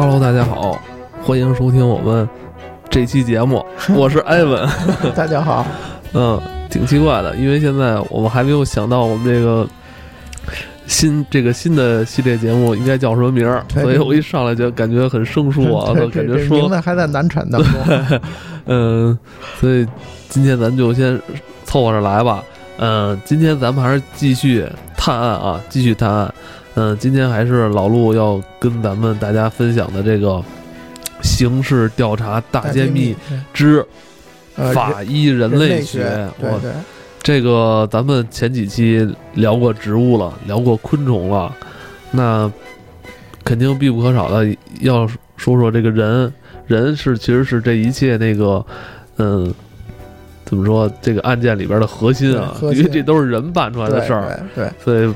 Hello，大家好，欢迎收听我们这期节目，我是艾文。大家好，嗯，挺奇怪的，因为现在我们还没有想到我们这个新这个新的系列节目应该叫什么名儿，所以我一上来就感觉很生疏啊，感觉说名字还在难产当中。嗯，所以今天咱就先凑合着来吧。嗯，今天咱们还是继续探案啊，继续探案。嗯，今天还是老陆要跟咱们大家分享的这个刑事调查大揭秘之呃法医人人类学，对我对，这个咱们前几期聊过植物了，聊过昆虫了，那肯定必不可少的要说说这个人，人是其实是这一切那个，嗯，怎么说这个案件里边的核心啊，心因为这都是人办出来的事儿，对对，所以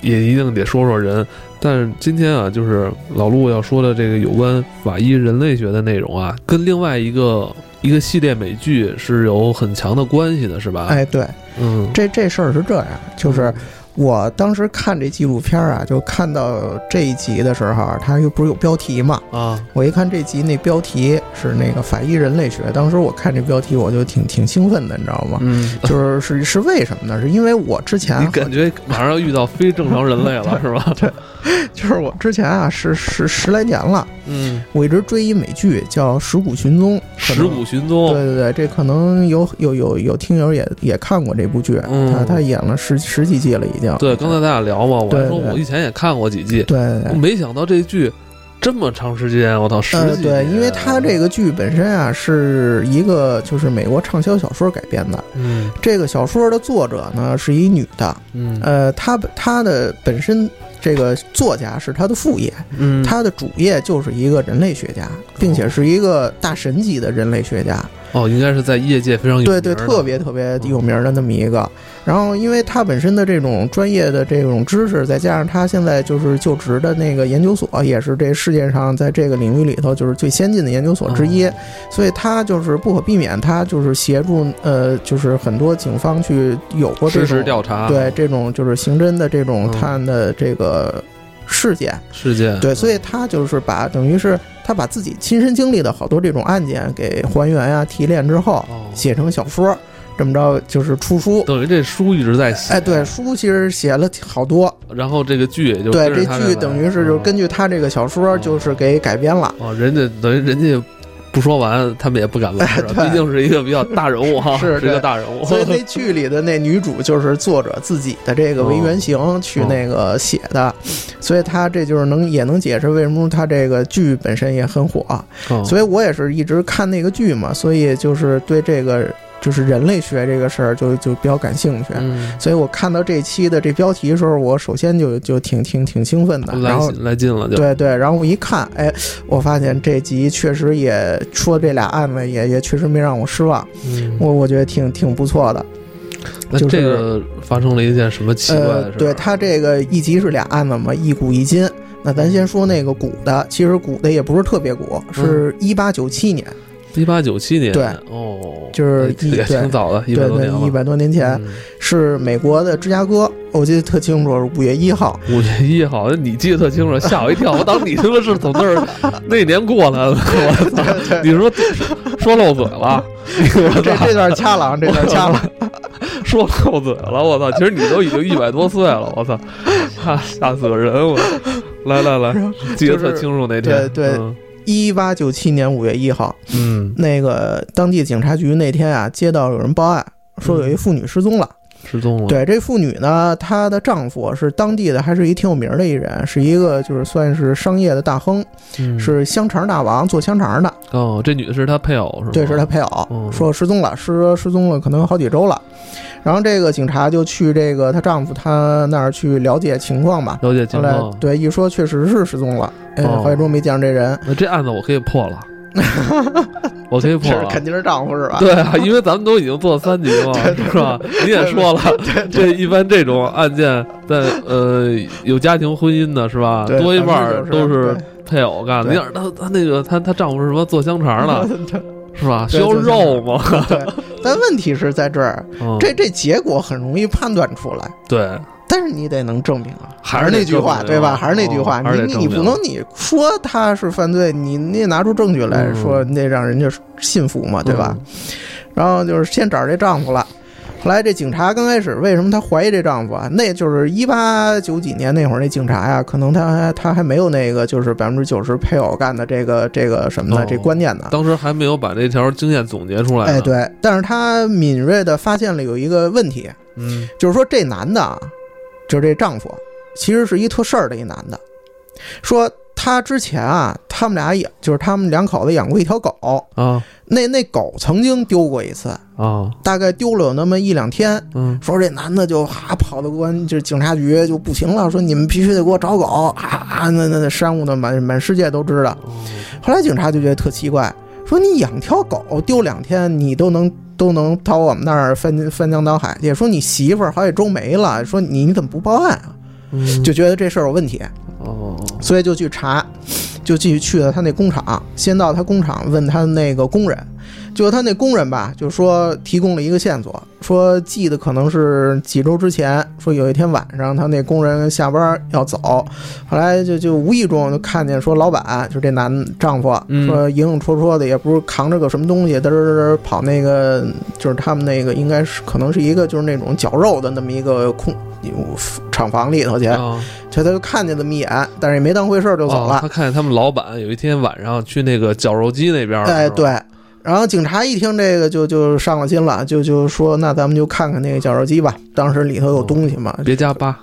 也一定得说说人。但是今天啊，就是老陆要说的这个有关法医人类学的内容啊，跟另外一个一个系列美剧是有很强的关系的，是吧？哎对，嗯，这这事儿是这样，就是我当时看这纪录片啊，就看到这一集的时候啊，它又不是有标题嘛，啊，我一看这集那标题是那个法医人类学，当时我看这标题我就挺挺兴奋的，你知道吗？嗯，就是是是为什么呢？是因为我之前你感觉马上要遇到非正常人类了，是吧？对 就是我之前啊是是十来年了，嗯，我一直追一美剧叫《尸骨寻踪》，可尸骨寻踪，对对对，这可能有有有有听友也也看过这部剧，嗯他他演了十十几季了已经。对，刚才咱俩聊嘛，我还说我以前也看过几季，对对对。没想到这剧这么长时间，我操，十呃，对，因为它这个剧本身啊是一个就是美国畅销小说改编的。嗯这个小说的作者呢是一女的，嗯呃，她本她的本身这个作家是她的副业，嗯，她的主业就是一个人类学家，并且是一个大神级的人类学家。哦，应该是在业界非常有对对，特别特别有名的那么一个。然后，因为他本身的这种专业的这种知识，再加上他现在就是就职的那个研究所，也是这世界上在这个领域里头就是最先进的研究所之一，所以他就是不可避免，他就是协助呃，就是很多警方去有过这实时种调查，对这种就是刑侦的这种嗯。探案的这个事件。事件，对，所以他就是把等于是他把自己亲身经历的好多这种案件给还原啊、提炼之后，哦，写成小说，这么着就是出书。等于这书一直在写，哎，对，书其实写了好多，然后这个剧也就对，这剧等于是就哦根据他这个小说就是给改编了。哦，人家等于人家不说完，他们也不敢来，毕竟是一个比较大人物哈，是是一个大人物，所以那剧里的那女主就是作者自己的这个为原型去那个写的，所以他这就是能也能解释为什么他这个剧本身也很火。哦。所以我也是一直看那个剧嘛，所以就是对这个就是人类学这个事儿就就比较感兴趣。嗯，所以我看到这期的这标题的时候，我首先就就挺挺挺兴奋的，然后来劲了就，对对，然后我一看，哎，我发现这集确实也说这俩案子也也确实没让我失望，嗯，我我觉得挺挺不错的。那就这个发生了一件什么奇怪的事，儿？呃对他这个一集是俩案子嘛，一古一今。那咱先说那个古的，其实古的也不是特别古，是一八九七年，一八九七年，对哦，就是哎也挺早的，一百多年，一百多年前，嗯是美国的芝加哥，我记得特清楚，是五月一号。五月一号，你记得特清楚，吓我一跳，我当你他妈是从那儿那年过来的，我操！你说说漏嘴了，这这段掐了啊，这段掐了。说漏嘴了，我操！其实你都已经一百多岁了，我操，吓 吓死个人！我来来来，记得特清楚那天，对对一八九七年五月一号，嗯，那个当地警察局那天啊，接到有人报案，说有一妇女失踪了。失踪了，对，这妇女呢，她的丈夫是当地的，还是一挺有名的一人，是一个就是算是商业的大亨，嗯是香肠大王，做香肠的。哦，这女的是她配偶是吗？对，是她配偶，嗯说失踪了，失失踪了，可能有好几周了。然后这个警察就去这个她丈夫他那儿去了解情况吧。了解情后来况。对一说确实是失踪了，哎，哦好几周没见着这人，那这案子我可以破了，我可以破了。肯定是丈夫是吧？对啊，因为咱们都已经做三级了，是吧？你也说了，这一般这种案件在呃有家庭婚姻的是吧？多一半都是配偶干的。对你想他他那个他他丈夫是什么做香肠的，是吧？需要肉吗？对，但问题是在这儿，嗯这这结果很容易判断出来。对但是你得能证明啊，还是那句话，对吧？还是那句话，你你你不能你说他是犯罪，你你得拿出证据来说，你得让人家信服嘛，对吧？然后就是先找这丈夫了。后来这警察刚开始为什么他怀疑这丈夫啊？那就是一八九几年那会儿那警察呀，可能他还他还没有那个就是百分之九十配偶干的这个这个什么的这观念呢。当时还没有把这条经验总结出来。哎，对，但是他敏锐的发现了有一个问题，嗯，就是说这男的啊，就是这丈夫，其实是一特事儿的一男的，说。他之前啊，他们俩养，就是他们两口子养过一条狗啊。那那狗曾经丢过一次啊，大概丢了有那么一两天。嗯，说这男的就哈跑到公安，就是警察局就不行了，说你们必须得给我找狗啊！那那那山务的满满世界都知道。后来警察就觉得特奇怪，说你养条狗丢两天，你都能都能到我们那儿翻翻江倒海去。说你媳妇儿好几周没了，说你你怎么不报案啊？就觉得这事儿有问题。哦，所以就去查，就继续去了他那工厂，先到他工厂问他那个工人，就他那工人吧，就说提供了一个线索，说记得可能是几周之前，说有一天晚上他那工人下班要走，后来就就无意中就看见说老板就这男丈夫说影影绰绰的，也不是扛着个什么东西，嘚嘚跑那个就是他们那个应该是可能是一个就是那种绞肉的那么一个空。厂房里头去，就他就看见这么一眼，但是也没当回事儿就走了。他看见他们老板有一天晚上去那个绞肉机那边，哎对，然后警察一听这个就就上了心了，就就说那咱们就看看那个绞肉机吧，当时里头有东西嘛，别加八。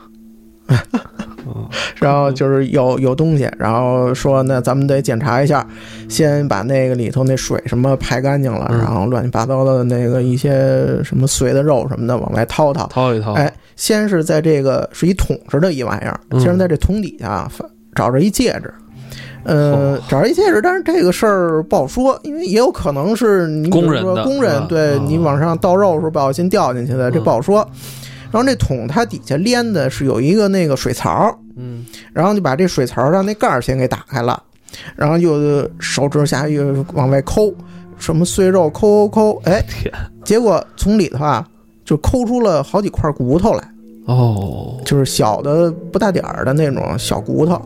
然后就是有有东西，然后说那咱们得检查一下，先把那个里头那水什么排干净了，然后乱七八糟的那个一些什么碎的肉什么的往外掏掏，掏一掏。哎，先是在这个是一桶似的一玩意儿，先是在这桶底下找着一戒指，呃，找着一戒指，但是这个事儿不好说，因为也有可能是你比如说工人对你往上倒肉的时候不小心掉进去的，这不好说。然后这桶它底下连的是有一个那个水槽，嗯，然后就把这水槽上那盖儿先给打开了，然后又手指下又往外抠，什么碎肉抠抠抠，哎，结果从里头啊就抠出了好几块骨头来，哦，就是小的不大点儿的那种小骨头。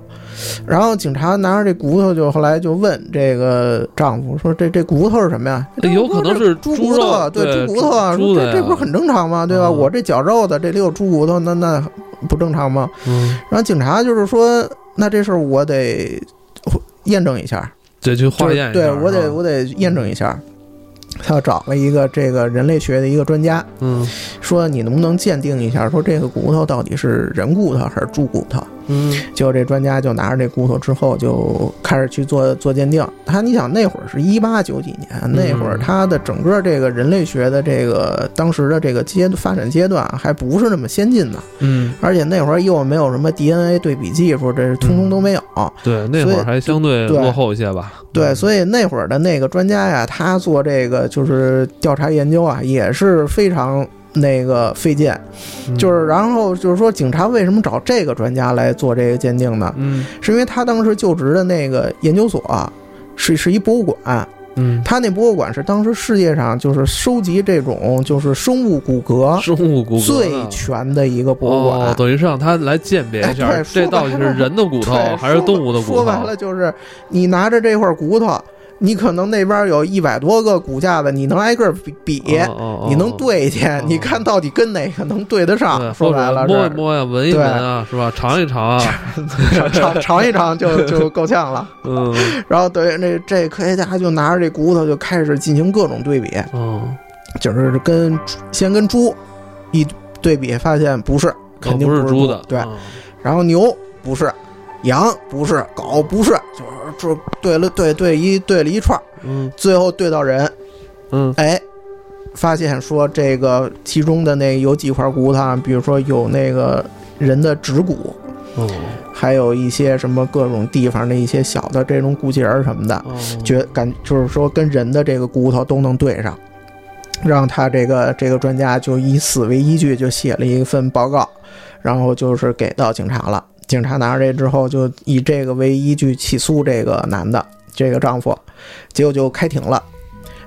然后警察拿着这骨头，就后来就问这个丈夫说：“这这骨头是什么呀？”这有可能是猪骨头，对，猪骨头啊，说这这不是很正常吗？对吧？我这绞肉的，这里有猪骨头，那那不正常吗？嗯。然后警察就是说：“那这事儿我得验证一下，得去化验一下，对我得我得验证一下。”他要找了一个这个人类学的一个专家，嗯，说你能不能鉴定一下，说这个骨头到底是人骨头还是猪骨头？嗯，结果这专家就拿着这骨头之后就开始去做做鉴定。他你想那会儿是一八九几年，那会儿他的整个这个人类学的这个当时的这个阶发展阶段还不是那么先进的，嗯，而且那会儿又没有什么 DNA 对比技术，这是通通都没有。对，那会儿还相对落后一些吧。对，所以那会儿的那个专家呀，他做这个就是调查研究啊，也是非常。那个费劲，就是然后就是说，警察为什么找这个专家来做这个鉴定呢？嗯，是因为他当时就职的那个研究所是是一博物馆，嗯，他那博物馆是当时世界上就是收集这种就是生物骨骼、生物骨骼最全的一个博物馆，等于是让他来鉴别一下，这到底是人的骨头还是动物的骨头？说白了就是你拿着这块骨头。你可能那边有一百多个骨架的，你能挨个比比，你能对去，你看到底跟哪个能对得上？说白了，摸一摸呀，闻一闻啊，是吧？尝一尝啊，尝尝一尝就就够呛了。嗯，然后等于那这科学家就拿着这骨头就开始进行各种对比。嗯，就是跟先跟猪一对比，发现不是，肯定不是猪的。对，然后牛不是。羊不是，狗不是，就是就对了，对对一对了一串嗯，最后对到人，嗯，哎，发现说这个其中的那有几块骨头，比如说有那个人的指骨，哦，还有一些什么各种地方的一些小的这种骨节儿什么的，觉感就是说跟人的这个骨头都能对上，让他这个这个专家就以此为依据，就写了一份报告，然后就是给到警察了。警察拿着这之后，就以这个为依据起诉这个男的，这个丈夫，结果就开庭了。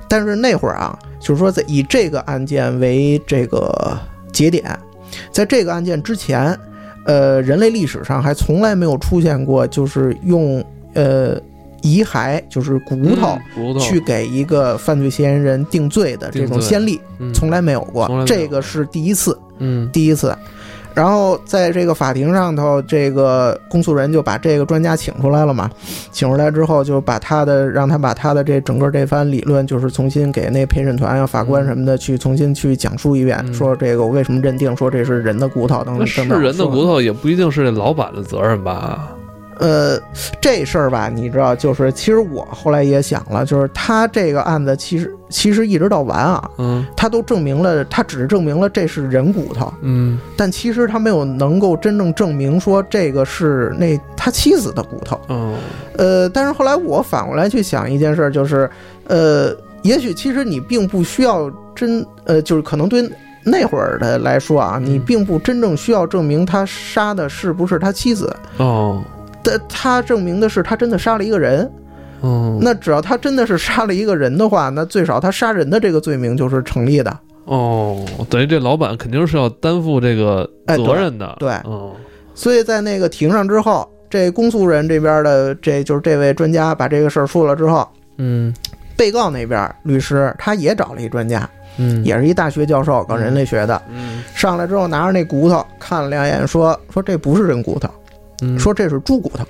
但是那会儿啊，就是说在以这个案件为这个节点，在这个案件之前，呃，人类历史上还从来没有出现过，就是用呃遗骸，就是骨头。骨头去给一个犯罪嫌疑人定罪的这种先例，嗯从来没有过这个是第一次，嗯第一次。然后在这个法庭上头，这个公诉人就把这个专家请出来了嘛，请出来之后就把他的让他把他的这整个这番理论，就是重新给那陪审团啊、法官什么的去重新去讲述一遍，嗯说这个我为什么认定说这是人的骨头等那等。是人的骨头，也不一定是这老板的责任吧？呃，这事儿吧，你知道，就是其实我后来也想了，就是他这个案子其实其实一直到完啊，嗯他都证明了，他只是证明了这是人骨头，嗯但其实他没有能够真正证明说这个是那他妻子的骨头。嗯呃，但是后来我反过来去想一件事儿，就是呃，也许其实你并不需要真呃，就是可能对。那会儿的来说啊，你嗯并不真正需要证明他杀的是不是他妻子，哦但他证明的是他真的杀了一个人。哦。那只要他真的是杀了一个人的话，那最少他杀人的这个罪名就是成立的。哦，等于这老板肯定是要担负这个哎责任的。对。哦所以在那个庭上之后，这公诉人这边的这就是这位专家把这个事儿说了之后，嗯。被告那边律师他也找了一专家，嗯。也是一大学教授，搞人类学的，嗯。上来之后拿着那骨头看了两眼，说说这不是人骨头，嗯说这是猪骨头。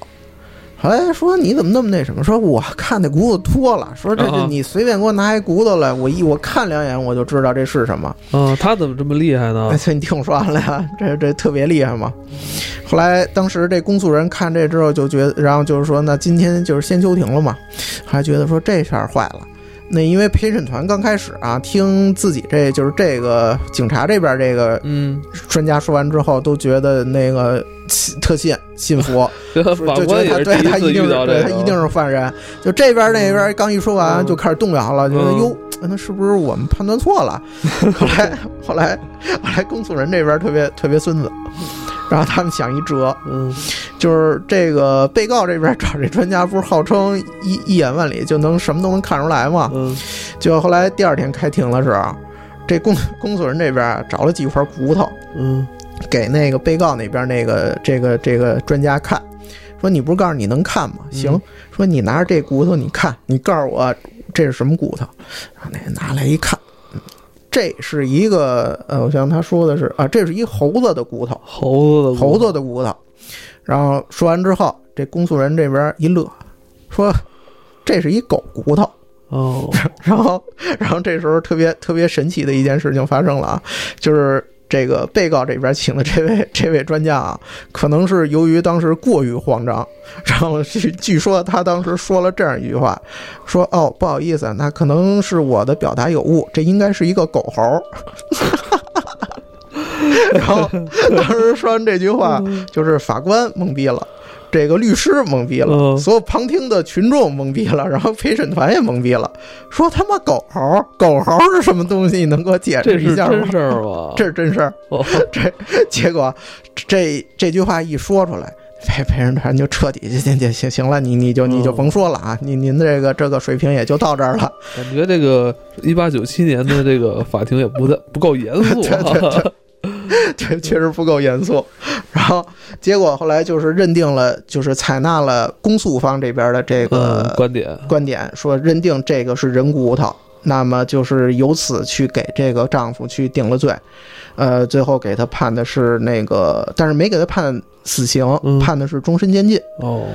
后来说你怎么那么那什么？说我看那骨头脱了，说这你随便给我拿一骨头来，我一我看两眼我就知道这是什么。啊，他怎么这么厉害呢哎，？这 你听我说完了呀，这这特别厉害嘛。后来当时这公诉人看这之后就觉得，然后就是说，那今天就是先休庭了嘛，还觉得说这下坏了。那因为陪审团刚开始啊，听自己这就是这个警察这边这个嗯，专家说完之后，都觉得那个信特信信服，这说法就觉得对他一定对他一定是犯人。就这边那边刚一说完，嗯就开始动摇了，觉得嗯哟，那是不是我们判断错了？后来后来后来公诉人这边特别特别孙子，然后他们想一辙，嗯就是这个被告这边找这专家，不是号称一一眼万里就能什么都能看出来吗？嗯就后来第二天开庭的时候，这公公诉人这边找了几块骨头。嗯给那个被告那边那个这个这个专家看，说你不是告诉你能看吗？行，嗯说你拿着这骨头你看，你告诉我这是什么骨头？然后那个拿来一看，嗯这是一个呃，我想他说的是啊，这是一猴子的骨头，猴子的猴子的骨头。然后说完之后，这公诉人这边一乐，说这是一狗骨头。哦，然后，然后这时候特别特别神奇的一件事情发生了啊，就是这个被告这边请的这位这位专家啊，可能是由于当时过于慌张，然后据据说他当时说了这样一句话，说哦不好意思，那可能是我的表达有误，这应该是一个狗猴。然后当时说完这句话，就是法官懵逼了。这个律师懵逼了，嗯所有旁听的群众懵逼了，然后陪审团也懵逼了，说他妈狗猴，狗猴是什么东西？你能给我解释一下吗真？事儿吗？这是真事儿。哦 这结果这这句话一说出来，陪陪审团就彻底行行行行了，你你就你就嗯甭说了啊，您您这个这个水平也就到这儿了。感觉这个一八九七年的这个法庭也不太不够严肃对对啊。这确实不够严肃。然后结果后来就是认定了，就是采纳了公诉方这边的这嗯，个观点观点，说认定这个是人骨头，那么就是由此去给这个丈夫去定了罪。呃，最后给他判的是那个，但是没给他判死刑，嗯判的是终身监禁。哦，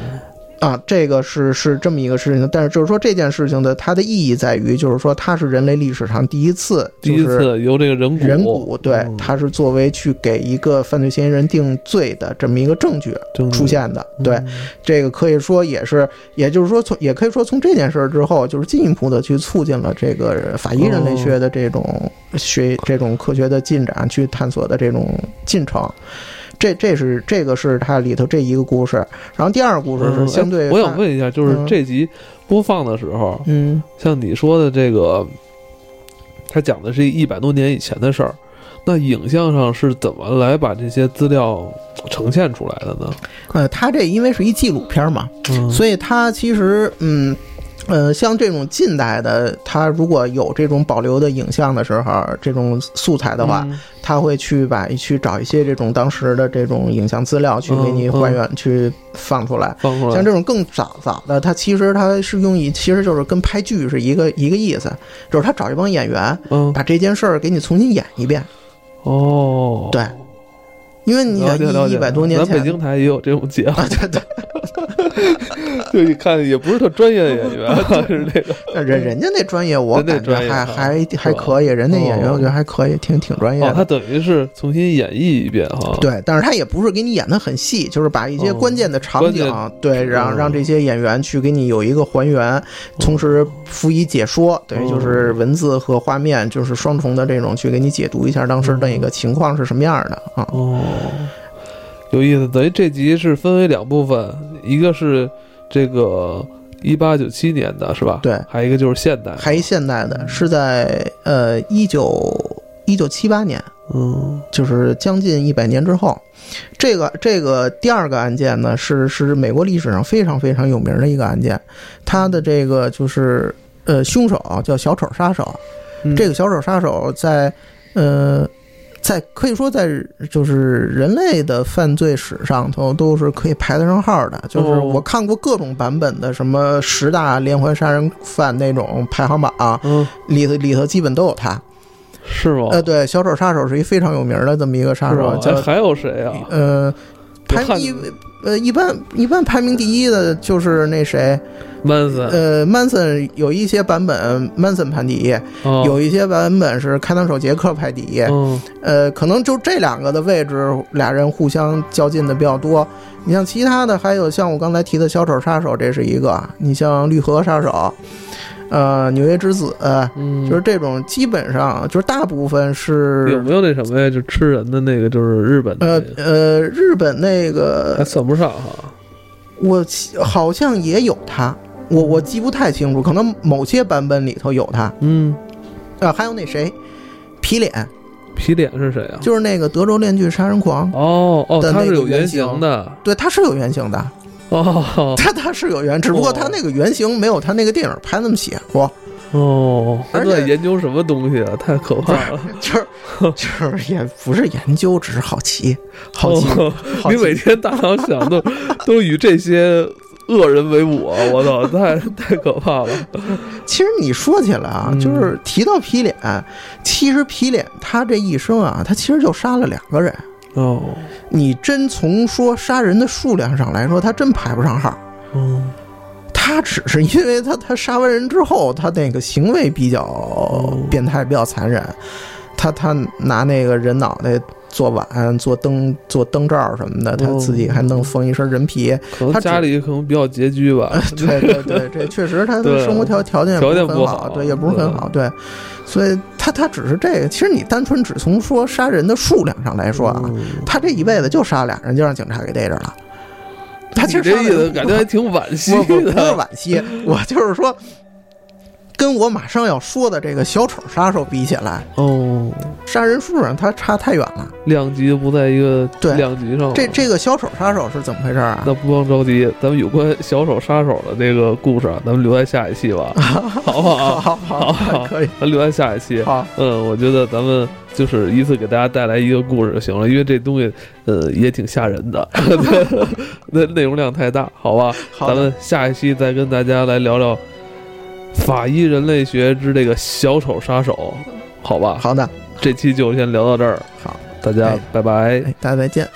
啊，这个是是这么一个事情，但是就是说这件事情的它的意义在于，就是说它是人类历史上第一次，第一次由这个人骨人骨对嗯，它是作为去给一个犯罪嫌疑人定罪的这么一个证据出现的。对，嗯这个可以说也是，也就是说从也可以说从这件事儿之后，就是进一步的去促进了这个法医人类学的这种学这种科学的进展，去探索的这种进程。这这是这个是它里头这一个故事，然后第二个故事是嗯相对哎我想，问一下，就是嗯这集播放的时候，嗯，像你说的这个，他讲的是一百多年以前的事儿，那影像上是怎么来把这些资料呈现出来的呢？呃，它这因为是一纪录片嘛，嗯，所以它其实嗯。呃，像这种近代的，他如果有这种保留的影像的时候，这种素材的话，嗯他会去把去找一些这种当时的这种影像资料去给你嗯嗯还原、去放出来。放出来像这种更早早的，它其实它是用以，其实就是跟拍剧是一个一个意思，就是他找一帮演员嗯把这件事儿给你重新演一遍。哦，对因为你想一一百多年前，咱北京台也有这种节目，啊，对对，就一看也不是特专业的演员，是那种。人人家那专业我感觉还还还可以，人家演员哦我觉得还可以，挺挺专业哦，的。他等于是重新演绎一遍哈。，对，但是他也不是给你演的很细，就是把一些哦关键的场景，关对，让哦让这些演员去给你有一个还原，同时辅以解说，等于就是文字和画面就是双重的这种去给你解读一下当时的一个情况是什么样的啊。哦，有意思。等于这集是分为两部分，一个是这个一八九七年的是吧？对还有一个就是现代。还一现代的是在呃一九一九七八年，嗯就是将近一百年之后，这个这个第二个案件呢，是是美国历史上非常非常有名的一个案件，他的这个就是呃凶手叫小丑杀手，嗯这个小丑杀手在呃。在可以说在就是人类的犯罪史上头都是可以排得上号的，就是哦我看过各种版本的什么十大连环杀人犯那种排行榜、嗯，里头里头基本都有他。是吗？呃，对，小丑杀手是一非常有名的这么一个杀手？叫哎还有谁啊？呃，排我看一呃一般一般排名第一的就是那谁，，Manson。呃，Manson 有一些版本 Manson 排第一，哦。有一些版本是开膛手杰克排第一，嗯呃，可能就这两个的位置，俩人互相较劲的比较多。你像其他的，还有像我刚才提的小丑杀手，这是一个；你像绿河杀手，呃，纽约之子，嗯，就是这种，基本上就是大部分是有。没有那什么呀？就吃人的那个，就是日本的呃那个，呃，日本那个还算不上哈。我好像也有他，我我记不太清楚，可能某些版本里头有他。嗯，啊，还有那谁，皮脸，皮脸是谁啊？就是那个德州链锯杀人狂，哦哦，他是有原型的对，他是有原型的，哦他他是有原，只不过他那个原型没有他那个电影拍那么邪乎，哦，他在研究什么东西啊？太可怕了！就是 就是也不是研究，只是好奇，好奇，哦好奇 你每天大脑想的 都与这些恶人为伍，我操，太太可怕了！其实你说起来啊，嗯就是提到皮脸，其实皮脸他这一生啊，他其实就杀了两个人。哦，你真从说杀人的数量上来说，他真排不上号。嗯他只是因为他他杀完人之后，他那个行为比较变态，比较残忍。他他拿那个人脑袋做碗、做灯、做灯罩什么的，他哦自己还弄缝一身人皮。可能他家里可能比较拮据吧。对 对对，这确实他的生活条条件也条件是很好对，也不是很好，对。所以他他只是这个，其实你单纯只从说杀人的数量上来说啊，嗯他这一辈子就杀俩人，就让警察给逮着了。他其实这意思感觉还挺惋惜的。惋惜，我就是说，跟我马上要说的这个小丑杀手比起来，哦，杀人数上他差太远了。量级不在一个对量级上。这这个小丑杀手是怎么回事啊？那不用着急，咱们有关小丑杀手的这个故事啊，咱们留在下一期吧，好不好？好好好可以，咱留在下一期。好，嗯，我觉得咱们就是一次给大家带来一个故事就行了，因为这东西呃也挺吓人的，那内容量太大，好吧？好咱们下一期再跟大家来聊聊法医人类学之这个小丑杀手，好吧？好的，这期就先聊到这儿，好，大家哎拜拜。哎，大家再见。